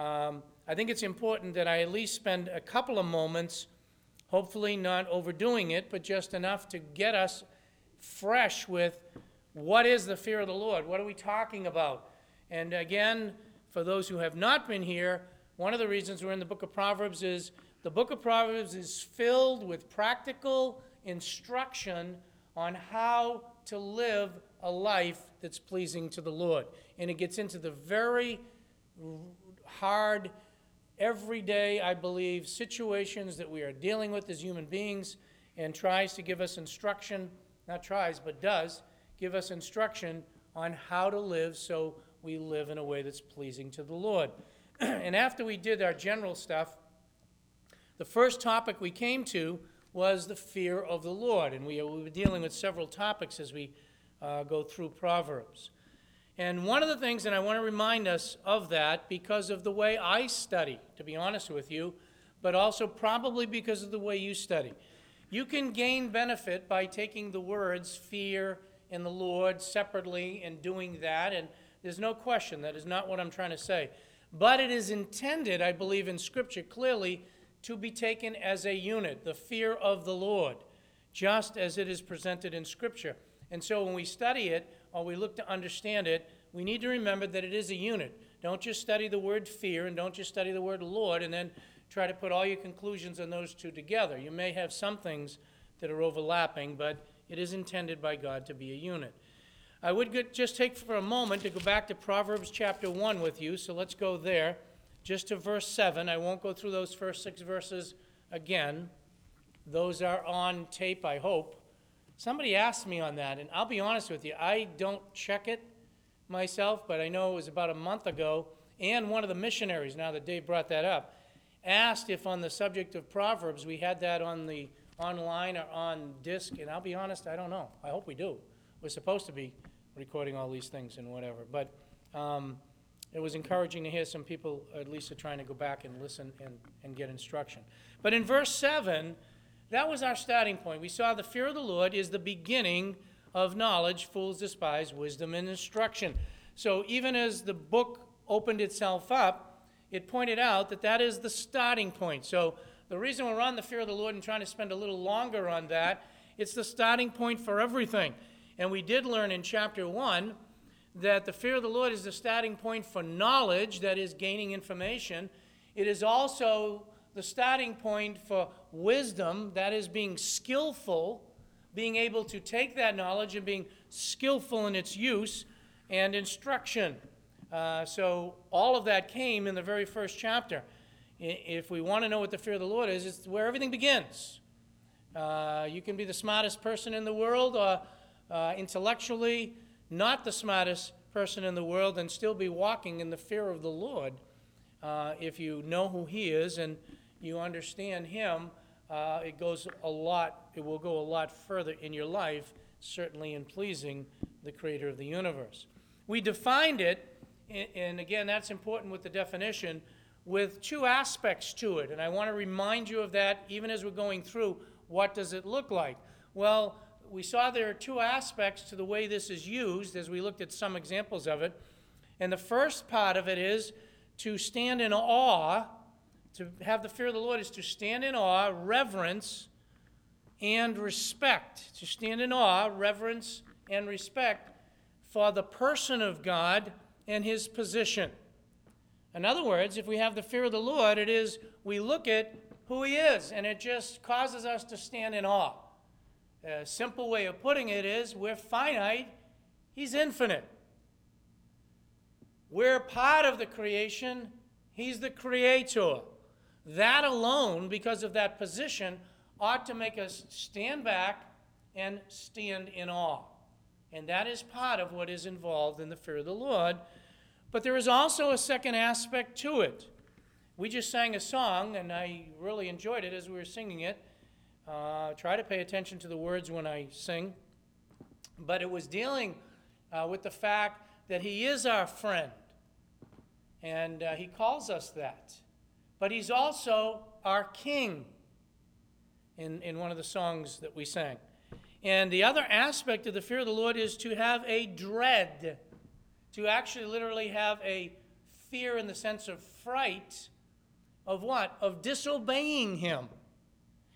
um, I think it's important that I at least spend a couple of moments, hopefully not overdoing it, but just enough to get us fresh with what is the fear of the Lord? What are we talking about? And again, for those who have not been here, one of the reasons we're in the book of Proverbs is the book of Proverbs is filled with practical instruction on how to live a life that's pleasing to the Lord. And it gets into the very hard, everyday, I believe, situations that we are dealing with as human beings and tries to give us instruction, not tries, but does give us instruction on how to live so we live in a way that's pleasing to the Lord. and after we did our general stuff, the first topic we came to was the fear of the Lord. And we, we were dealing with several topics as we uh, go through Proverbs. And one of the things, and I want to remind us of that because of the way I study, to be honest with you, but also probably because of the way you study. You can gain benefit by taking the words fear and the Lord separately and doing that. And there's no question that is not what I'm trying to say. But it is intended, I believe, in Scripture clearly to be taken as a unit, the fear of the Lord, just as it is presented in Scripture. And so when we study it or we look to understand it, we need to remember that it is a unit. Don't just study the word fear and don't just study the word Lord and then try to put all your conclusions on those two together. You may have some things that are overlapping, but it is intended by God to be a unit. I would just take for a moment to go back to Proverbs chapter 1 with you, so let's go there just to verse 7. I won't go through those first six verses again. Those are on tape, I hope. Somebody asked me on that, and I'll be honest with you, I don't check it myself, but I know it was about a month ago, and one of the missionaries, now that Dave brought that up, asked if on the subject of Proverbs we had that on the online or on disc, and I'll be honest, I don't know. I hope we do. We're supposed to be recording all these things and whatever, but um, it was encouraging to hear some people at least are trying to go back and listen and, and get instruction. But in verse 7, that was our starting point. We saw the fear of the Lord is the beginning of knowledge. Fools despise wisdom and instruction. So even as the book opened itself up, it pointed out that that is the starting point. So the reason we're on the fear of the Lord and trying to spend a little longer on that, it's the starting point for everything. And we did learn in chapter 1 that the fear of the Lord is the starting point for knowledge, that is, gaining information. It is also the starting point for wisdom, that is, being skillful, being able to take that knowledge and being skillful in its use, and instruction. Uh, so, all of that came in the very first chapter. If we want to know what the fear of the Lord is, it's where everything begins. Uh, you can be the smartest person in the world, or uh, intellectually not the smartest person in the world and still be walking in the fear of the Lord uh, if you know who He is and you understand Him. Uh, it goes a lot, it will go a lot further in your life, certainly in pleasing the Creator of the universe. We defined it, and again, that's important with the definition, with two aspects to it. And I want to remind you of that even as we're going through what does it look like? Well, we saw there are two aspects to the way this is used as we looked at some examples of it. And the first part of it is to stand in awe, to have the fear of the Lord is to stand in awe, reverence, and respect. To stand in awe, reverence, and respect for the person of God and his position. In other words, if we have the fear of the Lord, it is we look at who he is, and it just causes us to stand in awe. A simple way of putting it is we're finite, He's infinite. We're part of the creation, He's the creator. That alone, because of that position, ought to make us stand back and stand in awe. And that is part of what is involved in the fear of the Lord. But there is also a second aspect to it. We just sang a song, and I really enjoyed it as we were singing it. Uh, try to pay attention to the words when I sing. But it was dealing uh, with the fact that He is our friend. And uh, He calls us that. But He's also our King in, in one of the songs that we sang. And the other aspect of the fear of the Lord is to have a dread, to actually literally have a fear in the sense of fright of what? Of disobeying him.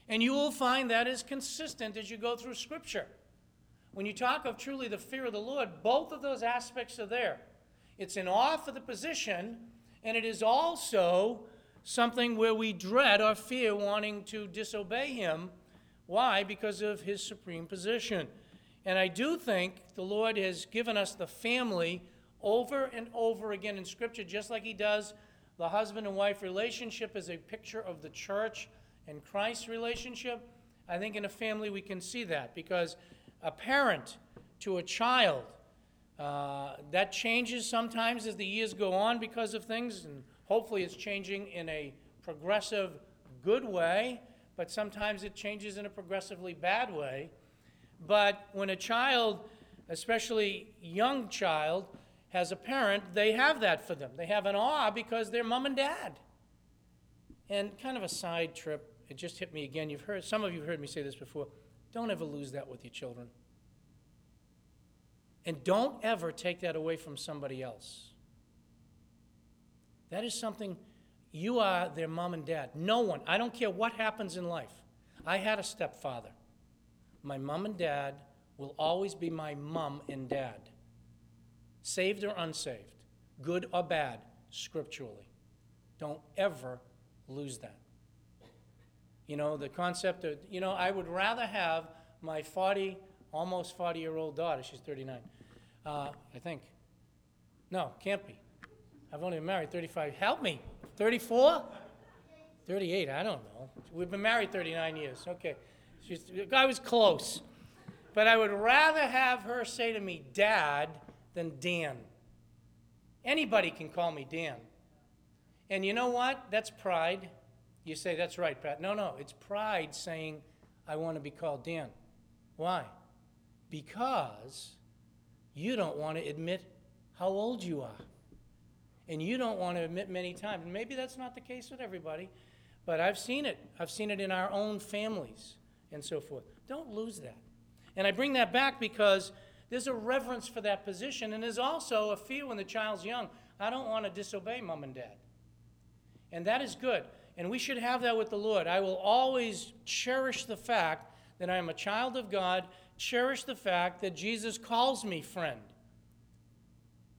And you will find that is consistent as you go through Scripture. When you talk of truly the fear of the Lord, both of those aspects are there. It's an awe for the position, and it is also something where we dread or fear wanting to disobey him. Why? Because of his supreme position. And I do think the Lord has given us the family over and over again in Scripture, just like he does the husband and wife relationship is a picture of the church and Christ's relationship. I think in a family we can see that because a parent to a child, uh, that changes sometimes as the years go on because of things, and hopefully it's changing in a progressive, good way, but sometimes it changes in a progressively bad way. But when a child, especially young child, has a parent, they have that for them. They have an awe because they're mom and dad. And kind of a side trip, it just hit me again. You've heard some of you have heard me say this before. Don't ever lose that with your children. And don't ever take that away from somebody else. That is something you are their mom and dad. No one, I don't care what happens in life. I had a stepfather. My mom and dad will always be my mom and dad saved or unsaved, good or bad, scripturally. Don't ever lose that. You know, the concept of, you know, I would rather have my 40, almost 40 year old daughter, she's 39, uh, I think. No, can't be. I've only been married 35. Help me. 34? 38, I don't know. We've been married 39 years. Okay. She's, I was close. But I would rather have her say to me, Dad, than Dan. Anybody can call me Dan. And you know what? That's pride. You say, that's right, Pat. No, no, it's pride saying, I want to be called Dan. Why? Because you don't want to admit how old you are. And you don't want to admit many times. And maybe that's not the case with everybody, but I've seen it. I've seen it in our own families and so forth. Don't lose that. And I bring that back because there's a reverence for that position, and there's also a fear when the child's young. I don't want to disobey mom and dad. And that is good. And we should have that with the Lord. I will always cherish the fact that I am a child of God, cherish the fact that Jesus calls me friend.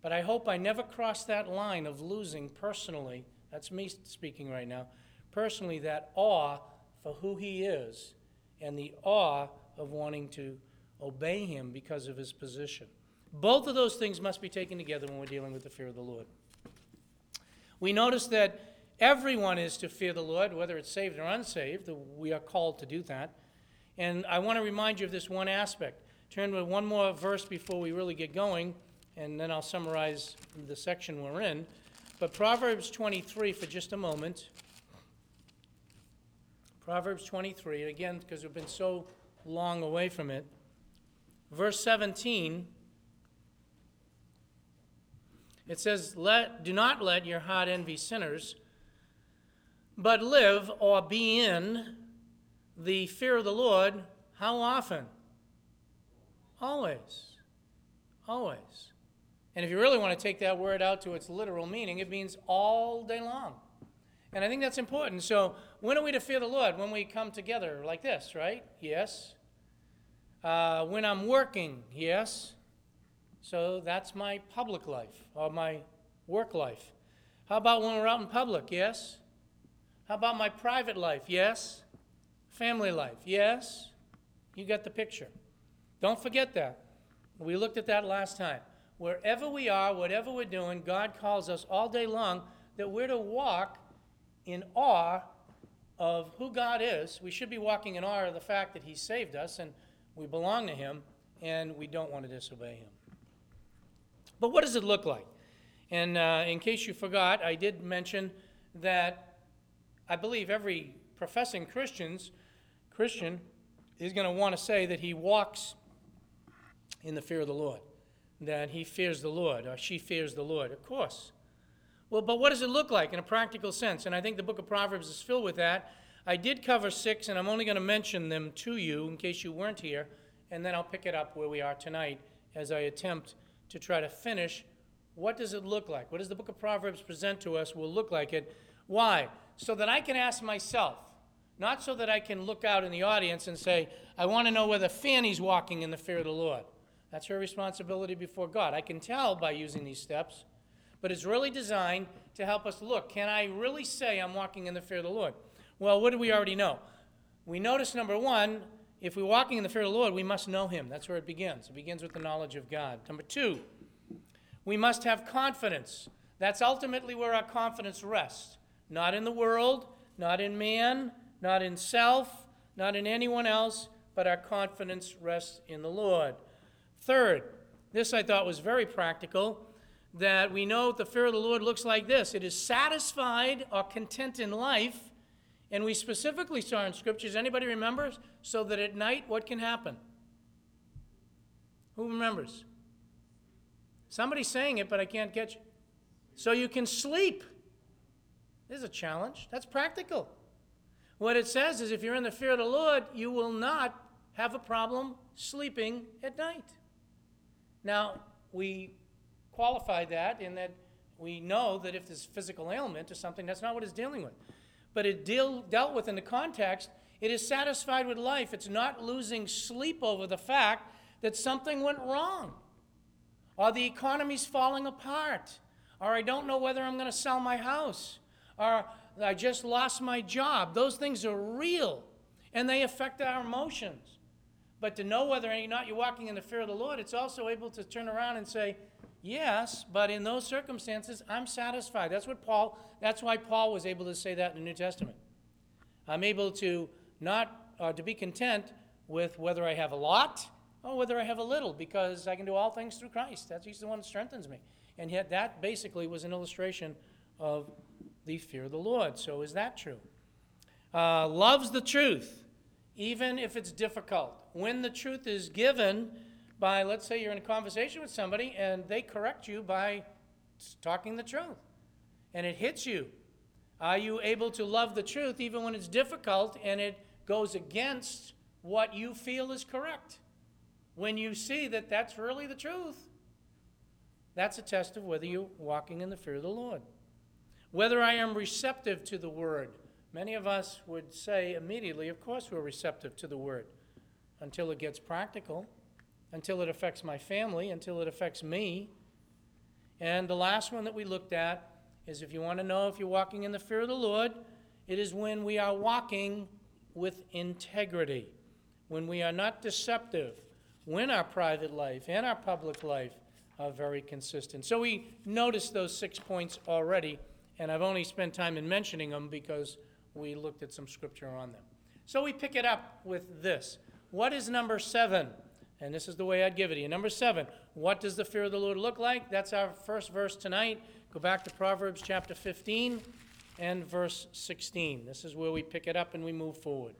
But I hope I never cross that line of losing personally, that's me speaking right now, personally, that awe for who he is and the awe of wanting to obey him because of his position. Both of those things must be taken together when we're dealing with the fear of the Lord. We notice that everyone is to fear the Lord, whether it's saved or unsaved. We are called to do that. And I want to remind you of this one aspect. Turn to one more verse before we really get going, and then I'll summarize the section we're in. But Proverbs 23 for just a moment. Proverbs 23, again, because we've been so long away from it. Verse 17, it says, let, Do not let your heart envy sinners, but live or be in the fear of the Lord. How often? Always. Always. And if you really want to take that word out to its literal meaning, it means all day long. And I think that's important. So, when are we to fear the Lord? When we come together like this, right? Yes. Uh, when I'm working, yes. So that's my public life or my work life. How about when we're out in public? Yes. How about my private life? Yes. Family life? Yes. You get the picture. Don't forget that. We looked at that last time. Wherever we are, whatever we're doing, God calls us all day long that we're to walk in awe of who God is. We should be walking in awe of the fact that He saved us and we belong to Him, and we don't want to disobey Him. But what does it look like? And uh, in case you forgot, I did mention that I believe every professing Christians, Christian is going to want to say that he walks in the fear of the Lord, that he fears the Lord, or she fears the Lord. Of course. Well, but what does it look like in a practical sense? And I think the book of Proverbs is filled with that. I did cover six, and I'm only going to mention them to you in case you weren't here, and then I'll pick it up where we are tonight as I attempt to try to finish What does it look like? What does the book of Proverbs present to us will look like it? Why? So that I can ask myself, not so that I can look out in the audience and say, I want to know whether Fanny's walking in the fear of the Lord. That's her responsibility before God. I can tell by using these steps, but it's really designed to help us look can I really say I'm walking in the fear of the Lord? Well, what do we already know? We notice, number one, if we're walking in the fear of the Lord, we must know Him. That's where it begins. It begins with the knowledge of God. Number two, we must have confidence. That's ultimately where our confidence rests. Not in the world, not in man, not in self, not in anyone else, but our confidence rests in the Lord. Third, this I thought was very practical that we know the fear of the Lord looks like this it is satisfied or content in life. And we specifically saw in scriptures, anybody remembers? So that at night, what can happen? Who remembers? Somebody's saying it, but I can't catch you. So you can sleep. There's a challenge. That's practical. What it says is if you're in the fear of the Lord, you will not have a problem sleeping at night. Now, we qualify that in that we know that if there's physical ailment or something, that's not what it's dealing with. But it deal, dealt with in the context, it is satisfied with life. It's not losing sleep over the fact that something went wrong, or the economy's falling apart, or I don't know whether I'm going to sell my house, or I just lost my job. Those things are real, and they affect our emotions. But to know whether or not you're walking in the fear of the Lord, it's also able to turn around and say, Yes, but in those circumstances, I'm satisfied. That's what Paul, that's why Paul was able to say that in the New Testament. I'm able to not, uh, to be content with whether I have a lot or whether I have a little, because I can do all things through Christ. That's He's the one that strengthens me. And yet, that basically was an illustration of the fear of the Lord. So, is that true? Uh, loves the truth, even if it's difficult. When the truth is given, by, let's say you're in a conversation with somebody and they correct you by talking the truth and it hits you. Are you able to love the truth even when it's difficult and it goes against what you feel is correct? When you see that that's really the truth, that's a test of whether you're walking in the fear of the Lord. Whether I am receptive to the word. Many of us would say immediately, of course, we're receptive to the word until it gets practical until it affects my family, until it affects me. And the last one that we looked at is if you want to know if you're walking in the fear of the Lord, it is when we are walking with integrity, when we are not deceptive, when our private life and our public life are very consistent. So we noticed those six points already, and I've only spent time in mentioning them because we looked at some scripture on them. So we pick it up with this. What is number seven? And this is the way I'd give it to you. Number seven, what does the fear of the Lord look like? That's our first verse tonight. Go back to Proverbs chapter 15 and verse 16. This is where we pick it up and we move forward.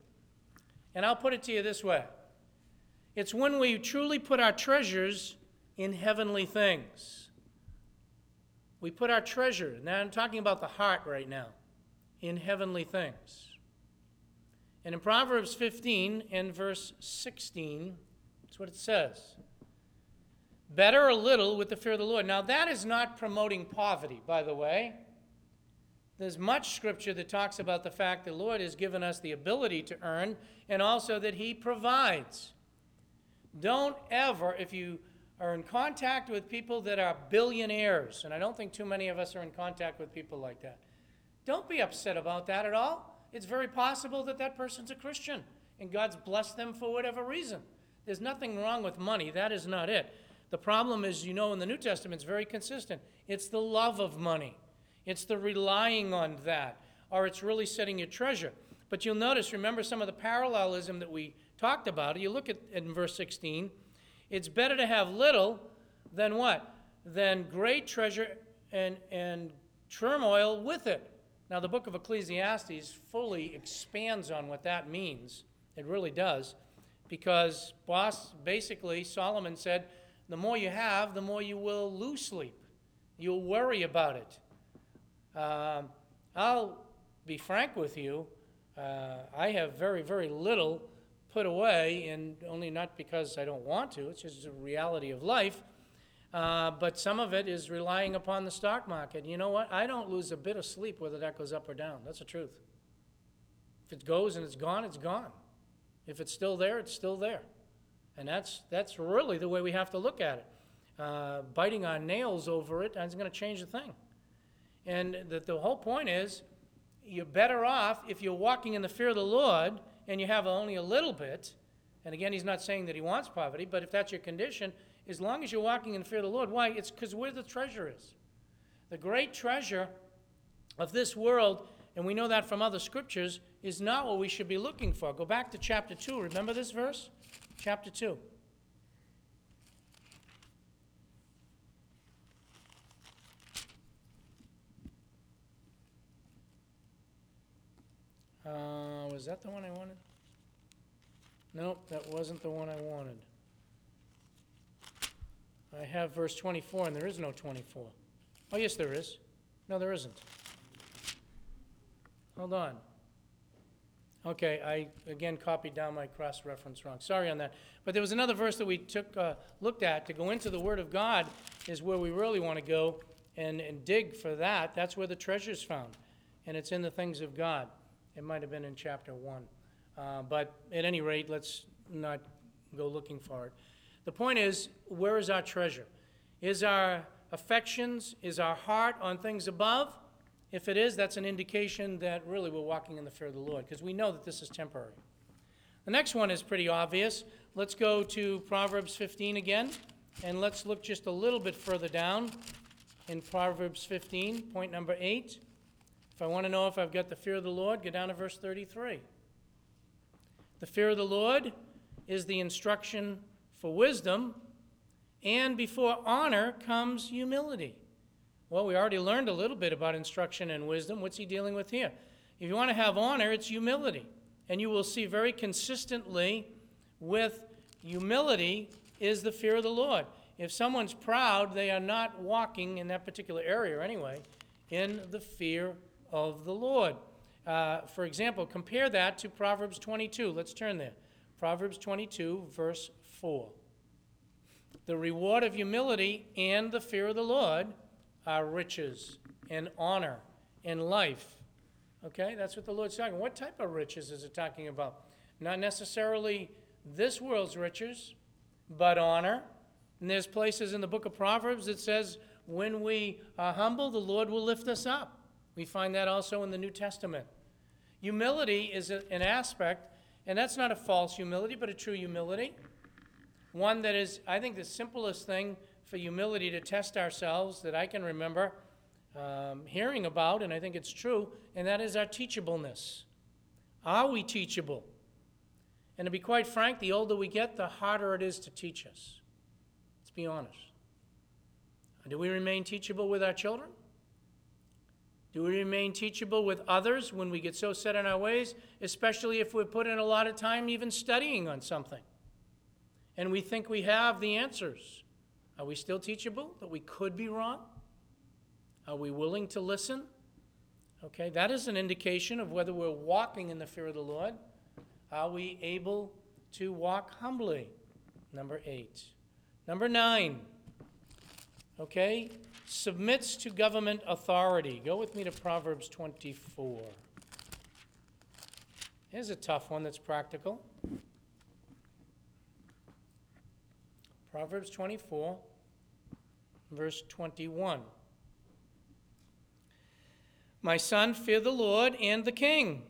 And I'll put it to you this way it's when we truly put our treasures in heavenly things. We put our treasure, now I'm talking about the heart right now, in heavenly things. And in Proverbs 15 and verse 16, that's what it says. Better a little with the fear of the Lord. Now, that is not promoting poverty, by the way. There's much scripture that talks about the fact the Lord has given us the ability to earn and also that He provides. Don't ever, if you are in contact with people that are billionaires, and I don't think too many of us are in contact with people like that, don't be upset about that at all. It's very possible that that person's a Christian and God's blessed them for whatever reason. There's nothing wrong with money. That is not it. The problem is, you know, in the New Testament, it's very consistent. It's the love of money, it's the relying on that, or it's really setting your treasure. But you'll notice, remember some of the parallelism that we talked about. You look at in verse 16, it's better to have little than what? Than great treasure and, and turmoil with it. Now, the book of Ecclesiastes fully expands on what that means. It really does. Because boss basically solomon said the more you have the more you will lose sleep. You'll worry about it. Um, i'll be frank with you. Uh, i have very very little put away and only not because i don't want to. It's just a reality of life Uh, but some of it is relying upon the stock market. You know what? I don't lose a bit of sleep whether that goes up or down. That's the truth. If it goes and it's gone, it's gone. If it's still there, it's still there. And that's, that's really the way we have to look at it. Uh, biting our nails over it isn't going to change a thing. And the, the whole point is you're better off if you're walking in the fear of the Lord and you have only a little bit. And again, he's not saying that he wants poverty, but if that's your condition, as long as you're walking in fear of the Lord, why? It's because where the treasure is. The great treasure of this world, and we know that from other scriptures, is not what we should be looking for. Go back to chapter 2. Remember this verse? Chapter 2. Uh, was that the one I wanted? Nope, that wasn't the one I wanted. I have verse 24, and there is no 24. Oh, yes, there is. No, there isn't. Hold on. Okay, I again copied down my cross reference wrong. Sorry on that. But there was another verse that we took uh, looked at to go into the Word of God is where we really want to go and, and dig for that. That's where the treasure is found, and it's in the things of God. It might have been in chapter 1. Uh, but at any rate, let's not go looking for it. The point is, where is our treasure? Is our affections, is our heart on things above? If it is, that's an indication that really we're walking in the fear of the Lord, because we know that this is temporary. The next one is pretty obvious. Let's go to Proverbs 15 again, and let's look just a little bit further down in Proverbs 15, point number 8. If I want to know if I've got the fear of the Lord, go down to verse 33. The fear of the Lord is the instruction for wisdom, and before honor comes humility. Well, we already learned a little bit about instruction and wisdom. What's he dealing with here? If you want to have honor, it's humility. And you will see very consistently with humility is the fear of the Lord. If someone's proud, they are not walking in that particular area anyway in the fear of the Lord. Uh, for example, compare that to Proverbs 22. Let's turn there. Proverbs 22, verse 4. The reward of humility and the fear of the Lord are riches and honor and life. Okay, that's what the Lord's talking. What type of riches is it talking about? Not necessarily this world's riches, but honor. And there's places in the book of Proverbs that says, when we are humble, the Lord will lift us up. We find that also in the New Testament. Humility is an aspect, and that's not a false humility, but a true humility. One that is, I think, the simplest thing for humility to test ourselves that I can remember um, hearing about, and I think it's true, and that is our teachableness. Are we teachable? And to be quite frank, the older we get, the harder it is to teach us. Let's be honest. Do we remain teachable with our children? Do we remain teachable with others when we get so set in our ways, especially if we put in a lot of time even studying on something? And we think we have the answers. Are we still teachable that we could be wrong? Are we willing to listen? Okay, that is an indication of whether we're walking in the fear of the Lord. Are we able to walk humbly? Number eight. Number nine. Okay, submits to government authority. Go with me to Proverbs 24. Here's a tough one that's practical. Proverbs 24, verse 21. My son, fear the Lord and the king.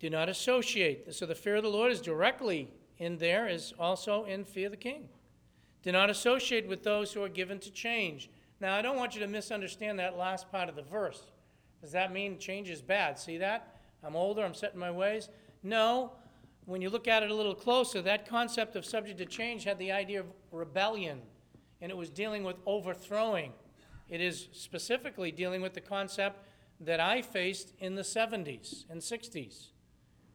Do not associate. So the fear of the Lord is directly in there, is also in fear the king. Do not associate with those who are given to change now, I don't want you to misunderstand that last part of the verse. Does that mean change is bad? See that? I'm older, I'm set in my ways? No. When you look at it a little closer, that concept of subject to change had the idea of rebellion, and it was dealing with overthrowing. It is specifically dealing with the concept that I faced in the 70s and 60s.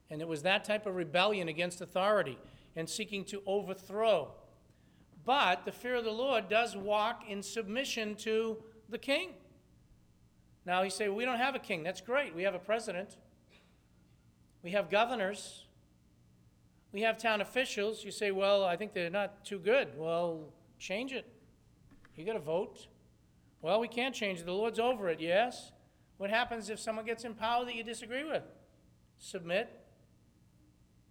And it was that type of rebellion against authority and seeking to overthrow but the fear of the Lord does walk in submission to the king. Now, you say, well, we don't have a king. That's great. We have a president, we have governors, we have town officials. You say, well, I think they're not too good. Well, change it. You got to vote. Well, we can't change it. The Lord's over it, yes? What happens if someone gets in power that you disagree with? Submit.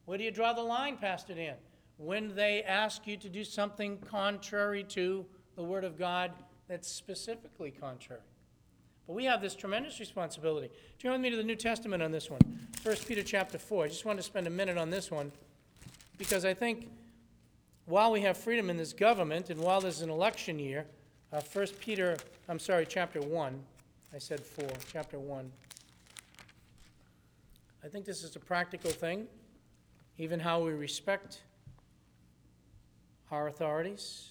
Where do you draw the line, Pastor Dan? When they ask you to do something contrary to the Word of God that's specifically contrary. But we have this tremendous responsibility. Turn with me to the New Testament on this one. 1 Peter chapter 4. I just want to spend a minute on this one because I think while we have freedom in this government and while there's an election year, uh, 1 Peter, I'm sorry, chapter 1. I said 4, chapter 1. I think this is a practical thing, even how we respect our authorities.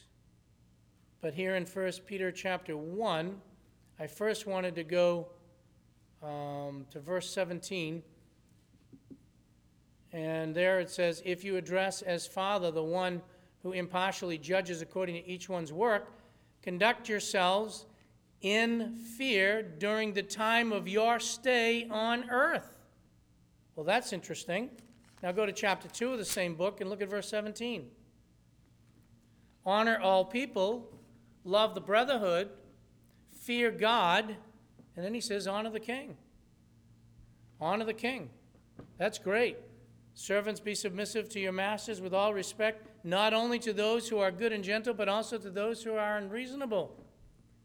But here in 1 Peter chapter 1, I first wanted to go um, to verse 17. And there it says, If you address as Father the one who impartially judges according to each one's work, conduct yourselves in fear during the time of your stay on earth. Well, that's interesting. Now go to chapter 2 of the same book and look at verse 17. Honor all people, love the brotherhood, fear God, and then he says, honor the king. Honor the king. That's great. Servants, be submissive to your masters with all respect, not only to those who are good and gentle, but also to those who are unreasonable.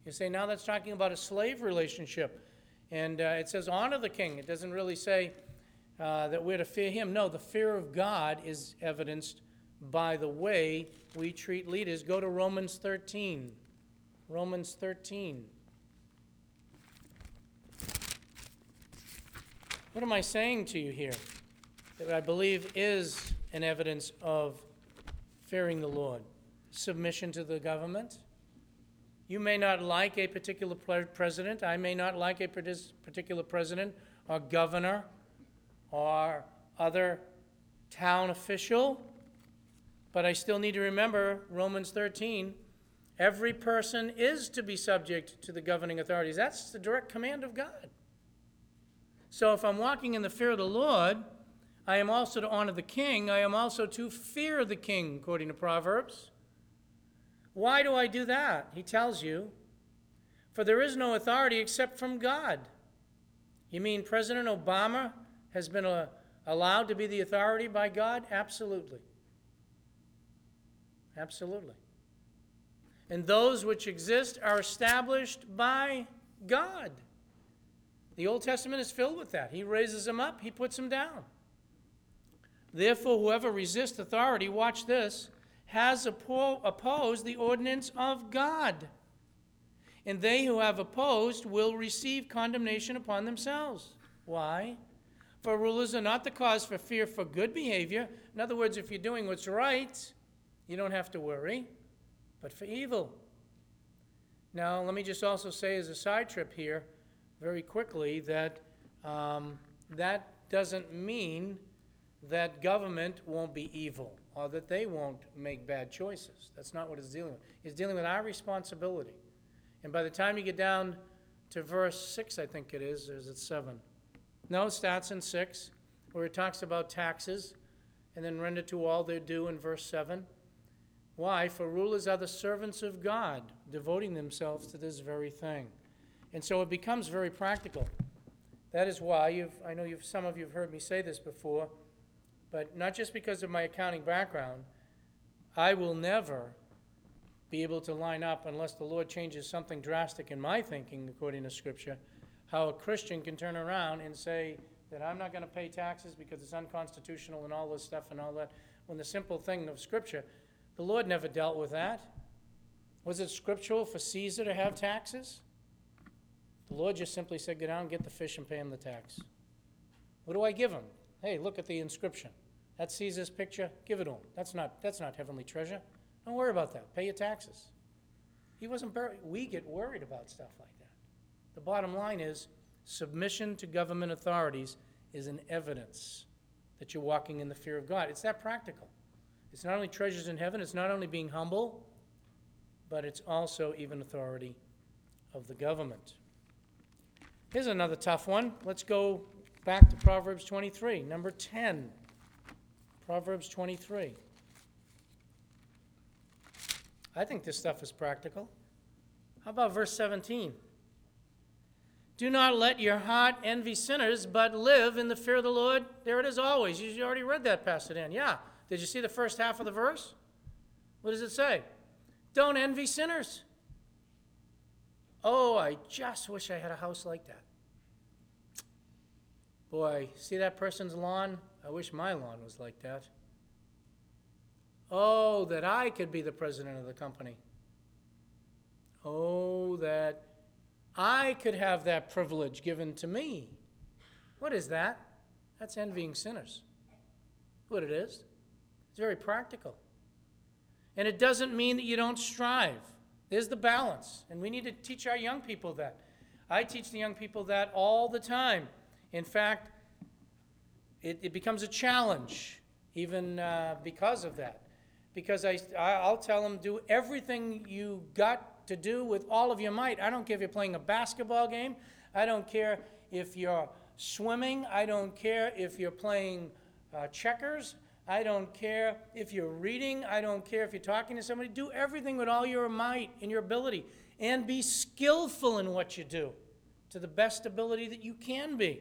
You say, now that's talking about a slave relationship. And uh, it says, honor the king. It doesn't really say uh, that we're to fear him. No, the fear of God is evidenced by the way we treat leaders. Go to Romans 13. Romans 13. What am I saying to you here? That I believe is an evidence of fearing the Lord. Submission to the government. You may not like a particular president. I may not like a particular president or governor or other town official. But I still need to remember Romans 13. Every person is to be subject to the governing authorities. That's the direct command of God. So if I'm walking in the fear of the Lord, I am also to honor the king. I am also to fear the king, according to Proverbs. Why do I do that? He tells you, for there is no authority except from God. You mean President Obama has been a, uh, allowed to be the authority by God? Absolutely. Absolutely. And those which exist are established by God. The Old Testament is filled with that. He raises them up, he puts them down. Therefore, whoever resists authority, watch this, has opposed the ordinance of God. And they who have opposed will receive condemnation upon themselves. Why? For rulers are not the cause for fear for good behavior. In other words, if you're doing what's right, you don't have to worry, but for evil. Now, let me just also say as a side trip here, very quickly, that um, that doesn't mean that government won't be evil or that they won't make bad choices. That's not what it's dealing with. It's dealing with our responsibility. And by the time you get down to verse 6, I think it is, or is it 7? No, it starts in 6, where it talks about taxes and then render to all their due in verse 7. Why? For rulers are the servants of God, devoting themselves to this very thing. And so it becomes very practical. That is why you've, I know you've, some of you have heard me say this before, but not just because of my accounting background. I will never be able to line up unless the Lord changes something drastic in my thinking, according to Scripture, how a Christian can turn around and say that I'm not going to pay taxes because it's unconstitutional and all this stuff and all that, when the simple thing of Scripture, the Lord never dealt with that. Was it scriptural for Caesar to have taxes? The Lord just simply said, Go down get the fish and pay him the tax. What do I give him? Hey, look at the inscription. That's Caesar's picture. Give it to him. That's not, that's not heavenly treasure. Don't worry about that. Pay your taxes. He wasn't. We get worried about stuff like that. The bottom line is submission to government authorities is an evidence that you're walking in the fear of God. It's that practical. It's not only treasures in heaven, it's not only being humble, but it's also even authority of the government. Here's another tough one. Let's go back to Proverbs 23, number 10. Proverbs 23. I think this stuff is practical. How about verse 17? Do not let your heart envy sinners, but live in the fear of the Lord. There it is always. You already read that, Pastor Dan. Yeah. Did you see the first half of the verse? What does it say? Don't envy sinners. Oh, I just wish I had a house like that. Boy, see that person's lawn? I wish my lawn was like that. Oh, that I could be the president of the company. Oh, that I could have that privilege given to me. What is that? That's envying sinners. What it is. It's very practical. And it doesn't mean that you don't strive. There's the balance. And we need to teach our young people that. I teach the young people that all the time. In fact, it, it becomes a challenge, even uh, because of that. Because I, I'll tell them, do everything you got to do with all of your might. I don't care if you're playing a basketball game. I don't care if you're swimming. I don't care if you're playing uh, checkers. I don't care if you're reading. I don't care if you're talking to somebody. Do everything with all your might and your ability. And be skillful in what you do to the best ability that you can be.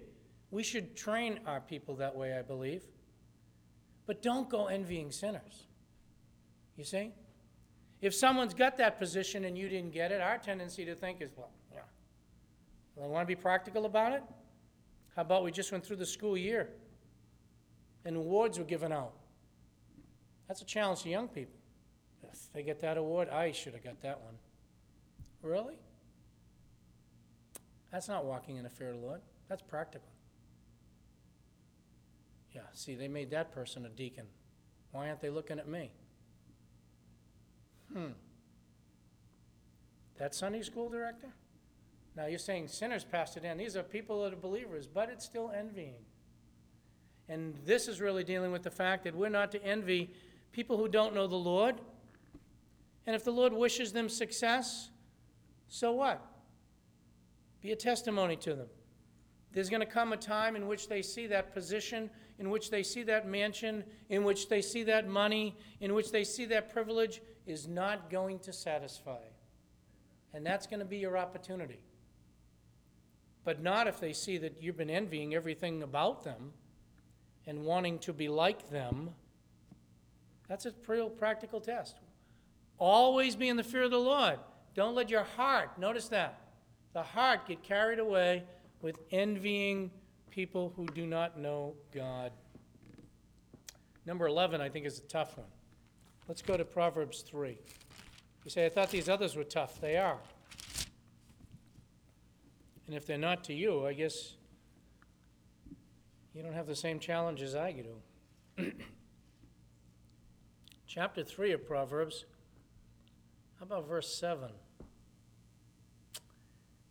We should train our people that way, I believe. But don't go envying sinners. You see? If someone's got that position and you didn't get it, our tendency to think is, well, yeah. Well, I want to be practical about it? How about we just went through the school year? and awards were given out. That's a challenge to young people. If they get that award, I should have got that one. Really? That's not walking in the fear of the Lord. That's practical. Yeah, see, they made that person a deacon. Why aren't they looking at me? Hmm. That Sunday school director? Now you're saying sinners passed it in. These are people that are believers, but it's still envying. And this is really dealing with the fact that we're not to envy people who don't know the Lord. And if the Lord wishes them success, so what? Be a testimony to them. There's going to come a time in which they see that position, in which they see that mansion, in which they see that money, in which they see that privilege is not going to satisfy. And that's going to be your opportunity. But not if they see that you've been envying everything about them and wanting to be like them, that's a real practical test. Always be in the fear of the Lord. Don't let your heart, notice that, the heart get carried away with envying people who do not know God. Number 11, I think, is a tough one. Let's go to Proverbs 3. You say, I thought these others were tough. They are. And if they're not to you, I guess you don't have the same challenges I do. Chapter 3 of Proverbs. How about verse 7?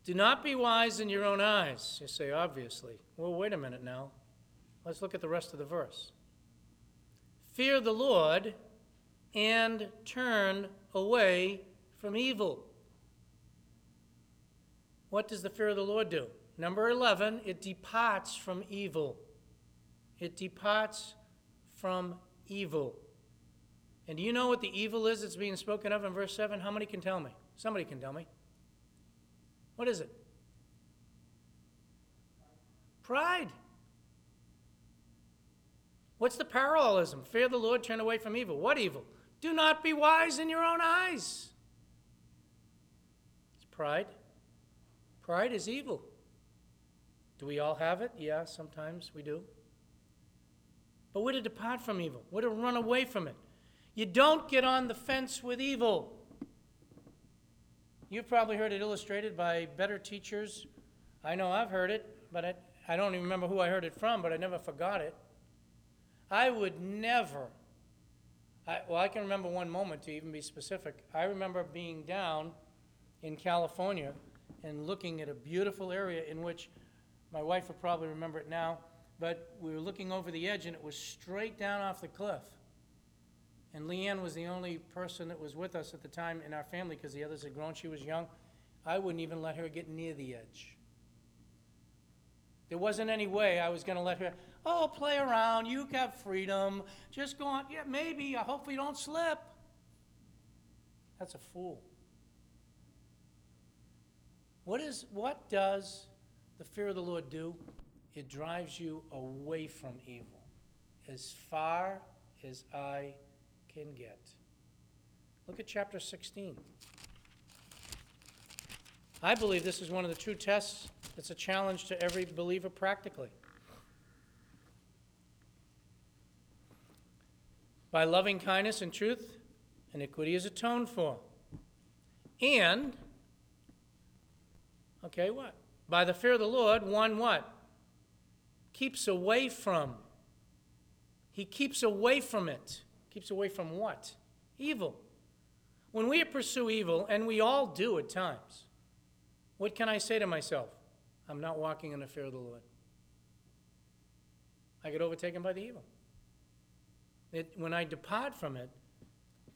Do not be wise in your own eyes. You say, obviously. Well, wait a minute now. Let's look at the rest of the verse. Fear the Lord and turn away from evil. What does the fear of the Lord do? Number 11, it departs from evil it departs from evil. And do you know what the evil is that's being spoken of in verse 7? How many can tell me? Somebody can tell me. What is it? Pride. What's the parallelism? Fear the Lord, turn away from evil. What evil? Do not be wise in your own eyes. It's pride. Pride is evil. Do we all have it? Yeah, sometimes we do but we're to depart from evil. We're to run away from it. You don't get on the fence with evil. You've probably heard it illustrated by better teachers. I know I've heard it, but I, I don't even remember who I heard it from, but I never forgot it. I would never, I, well, I can remember one moment to even be specific. I remember being down in California and looking at a beautiful area in which my wife would probably remember it now but we were looking over the edge and it was straight down off the cliff. And Leanne was the only person that was with us at the time in our family because the others had grown. She was young. I wouldn't even let her get near the edge. There wasn't any way I was going to let her, oh, play around. You got freedom. Just go on. Yeah, maybe. I hope you don't slip. That's a fool. What is what does the fear of the Lord do? It drives you away from evil as far as I can get. Look at chapter 16. I believe this is one of the true tests. It's a challenge to every believer practically. By loving kindness and truth, iniquity is atoned for. And, okay, what? By the fear of the Lord, one what? Keeps away from. He keeps away from it. Keeps away from what? Evil. When we pursue evil, and we all do at times, what can I say to myself? I'm not walking in the fear of the Lord. I get overtaken by the evil. It, when I depart from it,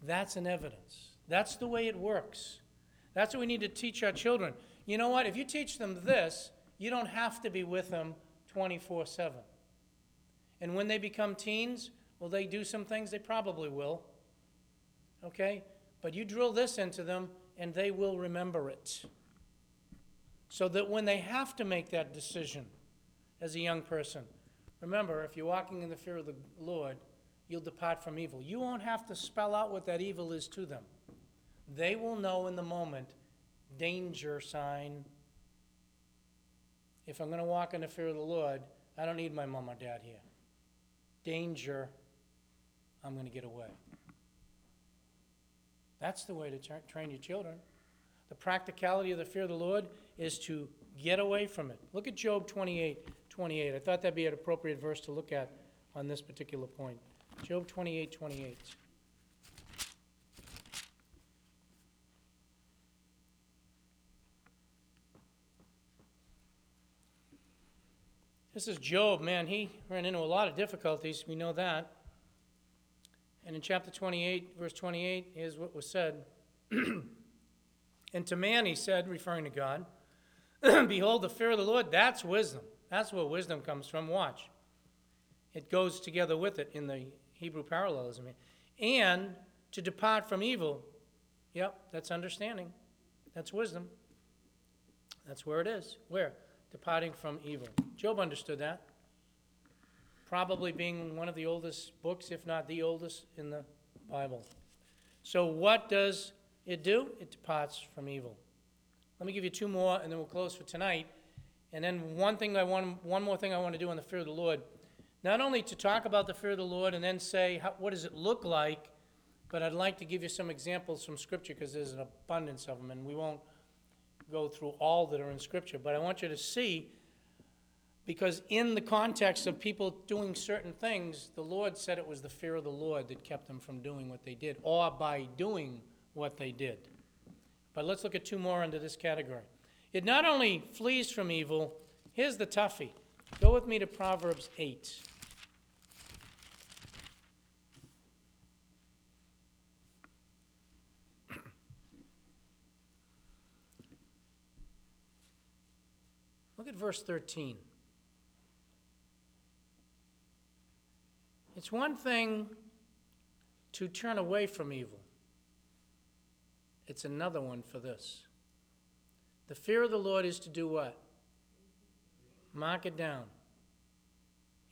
that's an evidence. That's the way it works. That's what we need to teach our children. You know what? If you teach them this, you don't have to be with them 24 7. And when they become teens, will they do some things? They probably will. Okay? But you drill this into them, and they will remember it. So that when they have to make that decision as a young person, remember, if you're walking in the fear of the Lord, you'll depart from evil. You won't have to spell out what that evil is to them. They will know in the moment danger sign. If I'm going to walk in the fear of the Lord, I don't need my mom or dad here. Danger, I'm going to get away. That's the way to tra- train your children. The practicality of the fear of the Lord is to get away from it. Look at Job 28 28. I thought that'd be an appropriate verse to look at on this particular point. Job 28 28. This is Job, man. He ran into a lot of difficulties. We know that. And in chapter 28, verse 28, is what was said. and to man he said, referring to God, Behold, the fear of the Lord, that's wisdom. That's where wisdom comes from. Watch. It goes together with it in the Hebrew parallelism. And to depart from evil. Yep, that's understanding. That's wisdom. That's where it is. Where? Departing from evil. Job understood that. Probably being one of the oldest books, if not the oldest, in the Bible. So, what does it do? It departs from evil. Let me give you two more, and then we'll close for tonight. And then one thing I want, one more thing I want to do on the fear of the Lord. Not only to talk about the fear of the Lord and then say how, what does it look like, but I'd like to give you some examples from Scripture because there's an abundance of them, and we won't go through all that are in Scripture. But I want you to see, because in the context of people doing certain things, the Lord said it was the fear of the Lord that kept them from doing what they did, or by doing what they did. But let's look at two more under this category. It not only flees from evil, here's the toughie. Go with me to Proverbs 8. Look at verse 13. It's one thing to turn away from evil, it's another one for this. The fear of the Lord is to do what? Mark it down.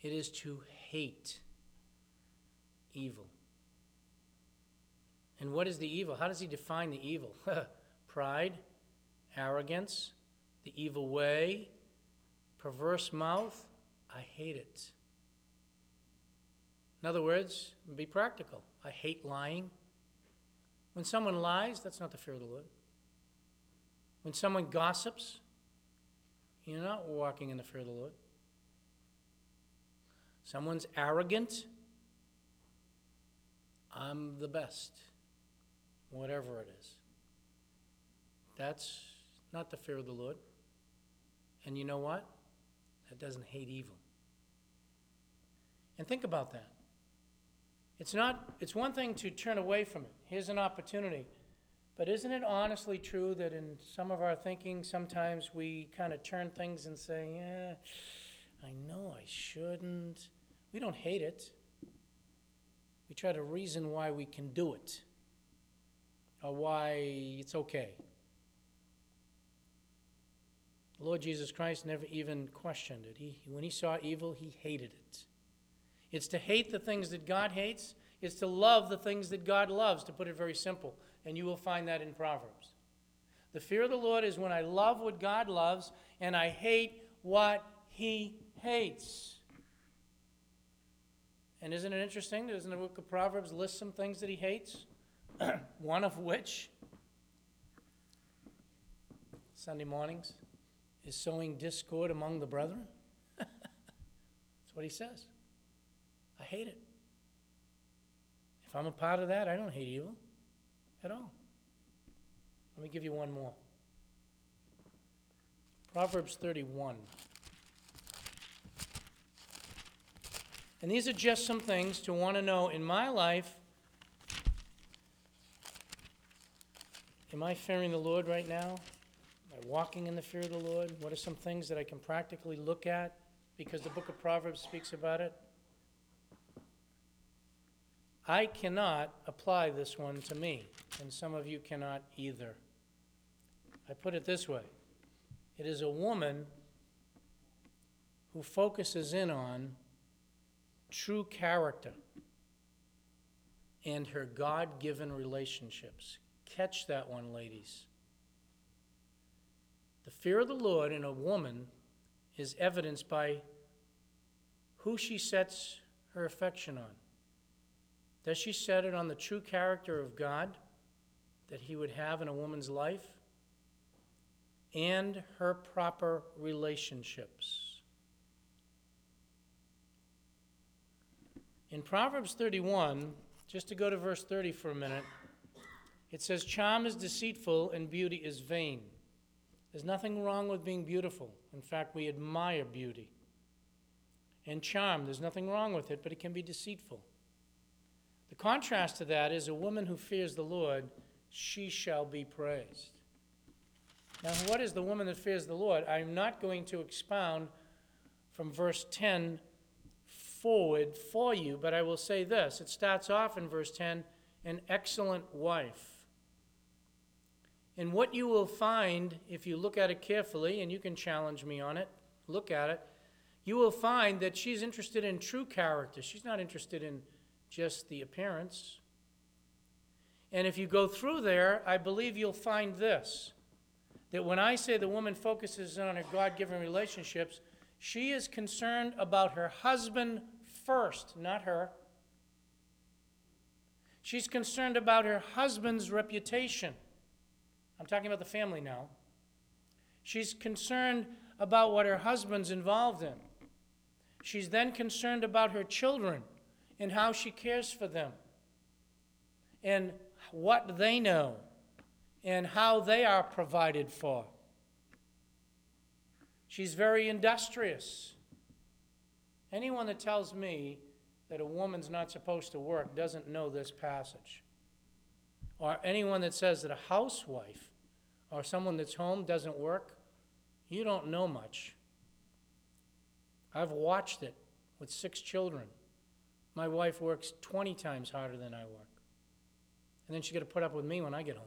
It is to hate evil. And what is the evil? How does he define the evil? Pride, arrogance, the evil way, perverse mouth. I hate it. In other words, be practical. I hate lying. When someone lies, that's not the fear of the Lord. When someone gossips, you're not walking in the fear of the Lord. Someone's arrogant, I'm the best, whatever it is. That's not the fear of the Lord. And you know what? That doesn't hate evil. And think about that. It's not it's one thing to turn away from it. Here's an opportunity. But isn't it honestly true that in some of our thinking sometimes we kind of turn things and say, "Yeah, I know I shouldn't." We don't hate it. We try to reason why we can do it or why it's okay. Lord Jesus Christ never even questioned it. He, when he saw evil, he hated it. It's to hate the things that God hates, it's to love the things that God loves, to put it very simple. And you will find that in Proverbs. The fear of the Lord is when I love what God loves and I hate what he hates. And isn't it interesting? Doesn't the book of Proverbs list some things that he hates? One of which, Sunday mornings, is sowing discord among the brethren. That's what he says. I hate it. If I'm a part of that, I don't hate evil at all. Let me give you one more. Proverbs 31. And these are just some things to want to know in my life. Am I fearing the Lord right now? Am I walking in the fear of the Lord? What are some things that I can practically look at because the book of Proverbs speaks about it? I cannot apply this one to me, and some of you cannot either. I put it this way it is a woman who focuses in on true character and her God given relationships. Catch that one, ladies. The fear of the Lord in a woman is evidenced by who she sets her affection on. Does she set it on the true character of God that He would have in a woman's life and her proper relationships? In Proverbs 31, just to go to verse 30 for a minute, it says, Charm is deceitful and beauty is vain. There's nothing wrong with being beautiful. In fact, we admire beauty. And charm, there's nothing wrong with it, but it can be deceitful. The contrast to that is a woman who fears the Lord, she shall be praised. Now, what is the woman that fears the Lord? I'm not going to expound from verse 10 forward for you, but I will say this. It starts off in verse 10 an excellent wife. And what you will find, if you look at it carefully, and you can challenge me on it, look at it, you will find that she's interested in true character. She's not interested in just the appearance. And if you go through there, I believe you'll find this that when I say the woman focuses on her God given relationships, she is concerned about her husband first, not her. She's concerned about her husband's reputation. I'm talking about the family now. She's concerned about what her husband's involved in. She's then concerned about her children and how she cares for them and what they know and how they are provided for. She's very industrious. Anyone that tells me that a woman's not supposed to work doesn't know this passage. Or anyone that says that a housewife or someone that's home doesn't work, you don't know much. I've watched it with six children. My wife works 20 times harder than I work. And then she's got to put up with me when I get home.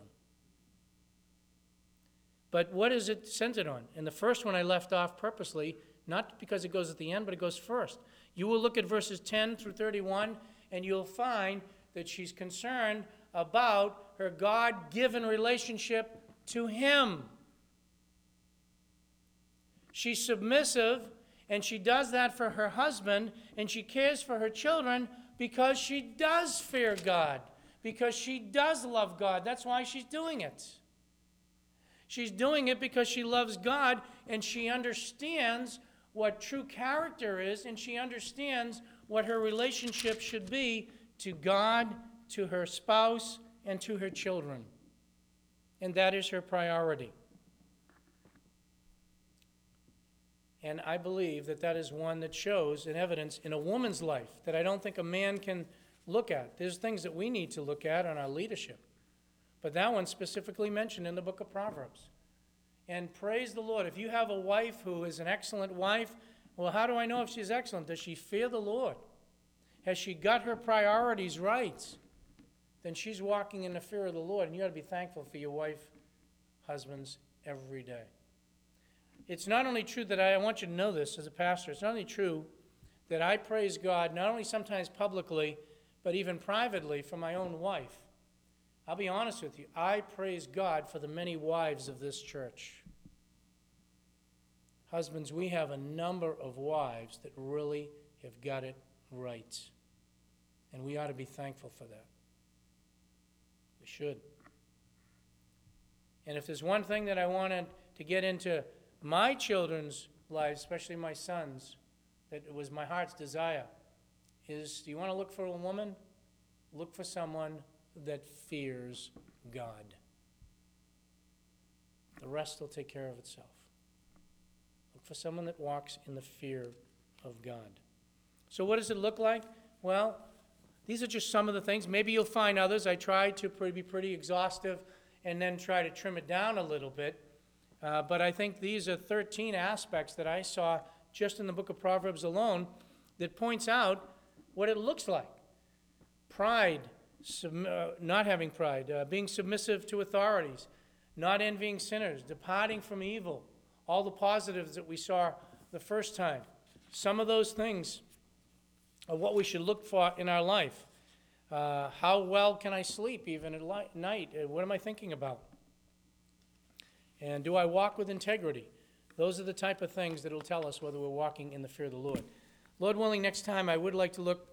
But what is it centered on? And the first one I left off purposely, not because it goes at the end, but it goes first. You will look at verses 10 through 31, and you'll find that she's concerned about her God given relationship to Him. She's submissive and she does that for her husband, and she cares for her children because she does fear God, because she does love God. That's why she's doing it. She's doing it because she loves God and she understands what true character is, and she understands what her relationship should be to God, to her spouse, and to her children. And that is her priority. And I believe that that is one that shows an evidence in a woman's life that I don't think a man can look at. There's things that we need to look at on our leadership. But that one's specifically mentioned in the book of Proverbs. And praise the Lord. If you have a wife who is an excellent wife, well, how do I know if she's excellent? Does she fear the Lord? Has she got her priorities right? Then she's walking in the fear of the Lord, and you ought to be thankful for your wife, husbands, every day. It's not only true that I, I want you to know this as a pastor, it's not only true that I praise God, not only sometimes publicly, but even privately for my own wife. I'll be honest with you, I praise God for the many wives of this church. Husbands, we have a number of wives that really have got it right. And we ought to be thankful for that. We should. And if there's one thing that I wanted to get into my children's lives, especially my sons, that was my heart's desire, is do you want to look for a woman? Look for someone that fears God. The rest will take care of itself. Look for someone that walks in the fear of God. So, what does it look like? Well, these are just some of the things. Maybe you'll find others. I tried to be pretty exhaustive and then try to trim it down a little bit. Uh, but I think these are 13 aspects that I saw just in the book of Proverbs alone that points out what it looks like pride, sub, uh, not having pride, uh, being submissive to authorities, not envying sinners, departing from evil, all the positives that we saw the first time. Some of those things are what we should look for in our life. Uh, how well can I sleep even at li- night? Uh, what am I thinking about? And do I walk with integrity? Those are the type of things that will tell us whether we're walking in the fear of the Lord. Lord willing, next time I would like to look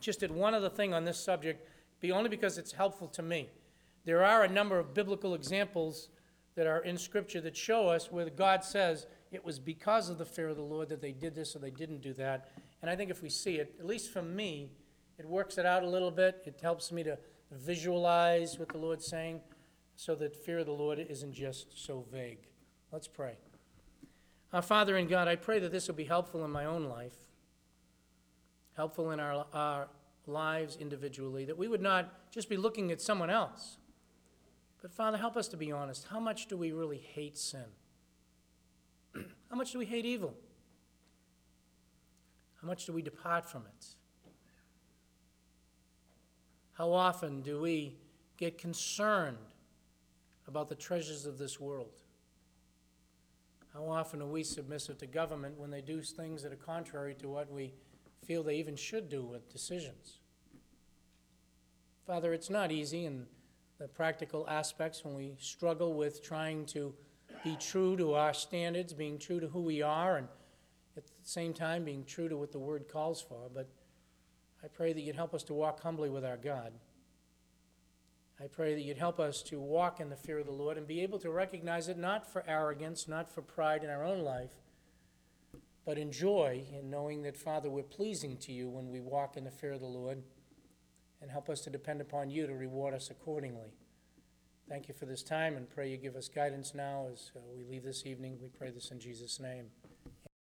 just at one other thing on this subject, be only because it's helpful to me. There are a number of biblical examples that are in Scripture that show us where God says it was because of the fear of the Lord that they did this or they didn't do that. And I think if we see it, at least for me, it works it out a little bit. It helps me to visualize what the Lord's saying so that fear of the Lord isn't just so vague. Let's pray. Our Father in God, I pray that this will be helpful in my own life, helpful in our, our lives individually, that we would not just be looking at someone else. But Father, help us to be honest. How much do we really hate sin? How much do we hate evil? How much do we depart from it? How often do we get concerned about the treasures of this world? How often are we submissive to government when they do things that are contrary to what we feel they even should do with decisions? Father, it's not easy in the practical aspects when we struggle with trying to be true to our standards, being true to who we are, and at the same time being true to what the Word calls for. But I pray that you'd help us to walk humbly with our God. I pray that you'd help us to walk in the fear of the Lord and be able to recognize it not for arrogance, not for pride in our own life, but in joy in knowing that, Father, we're pleasing to you when we walk in the fear of the Lord, and help us to depend upon you to reward us accordingly. Thank you for this time and pray you give us guidance now as uh, we leave this evening. We pray this in Jesus' name.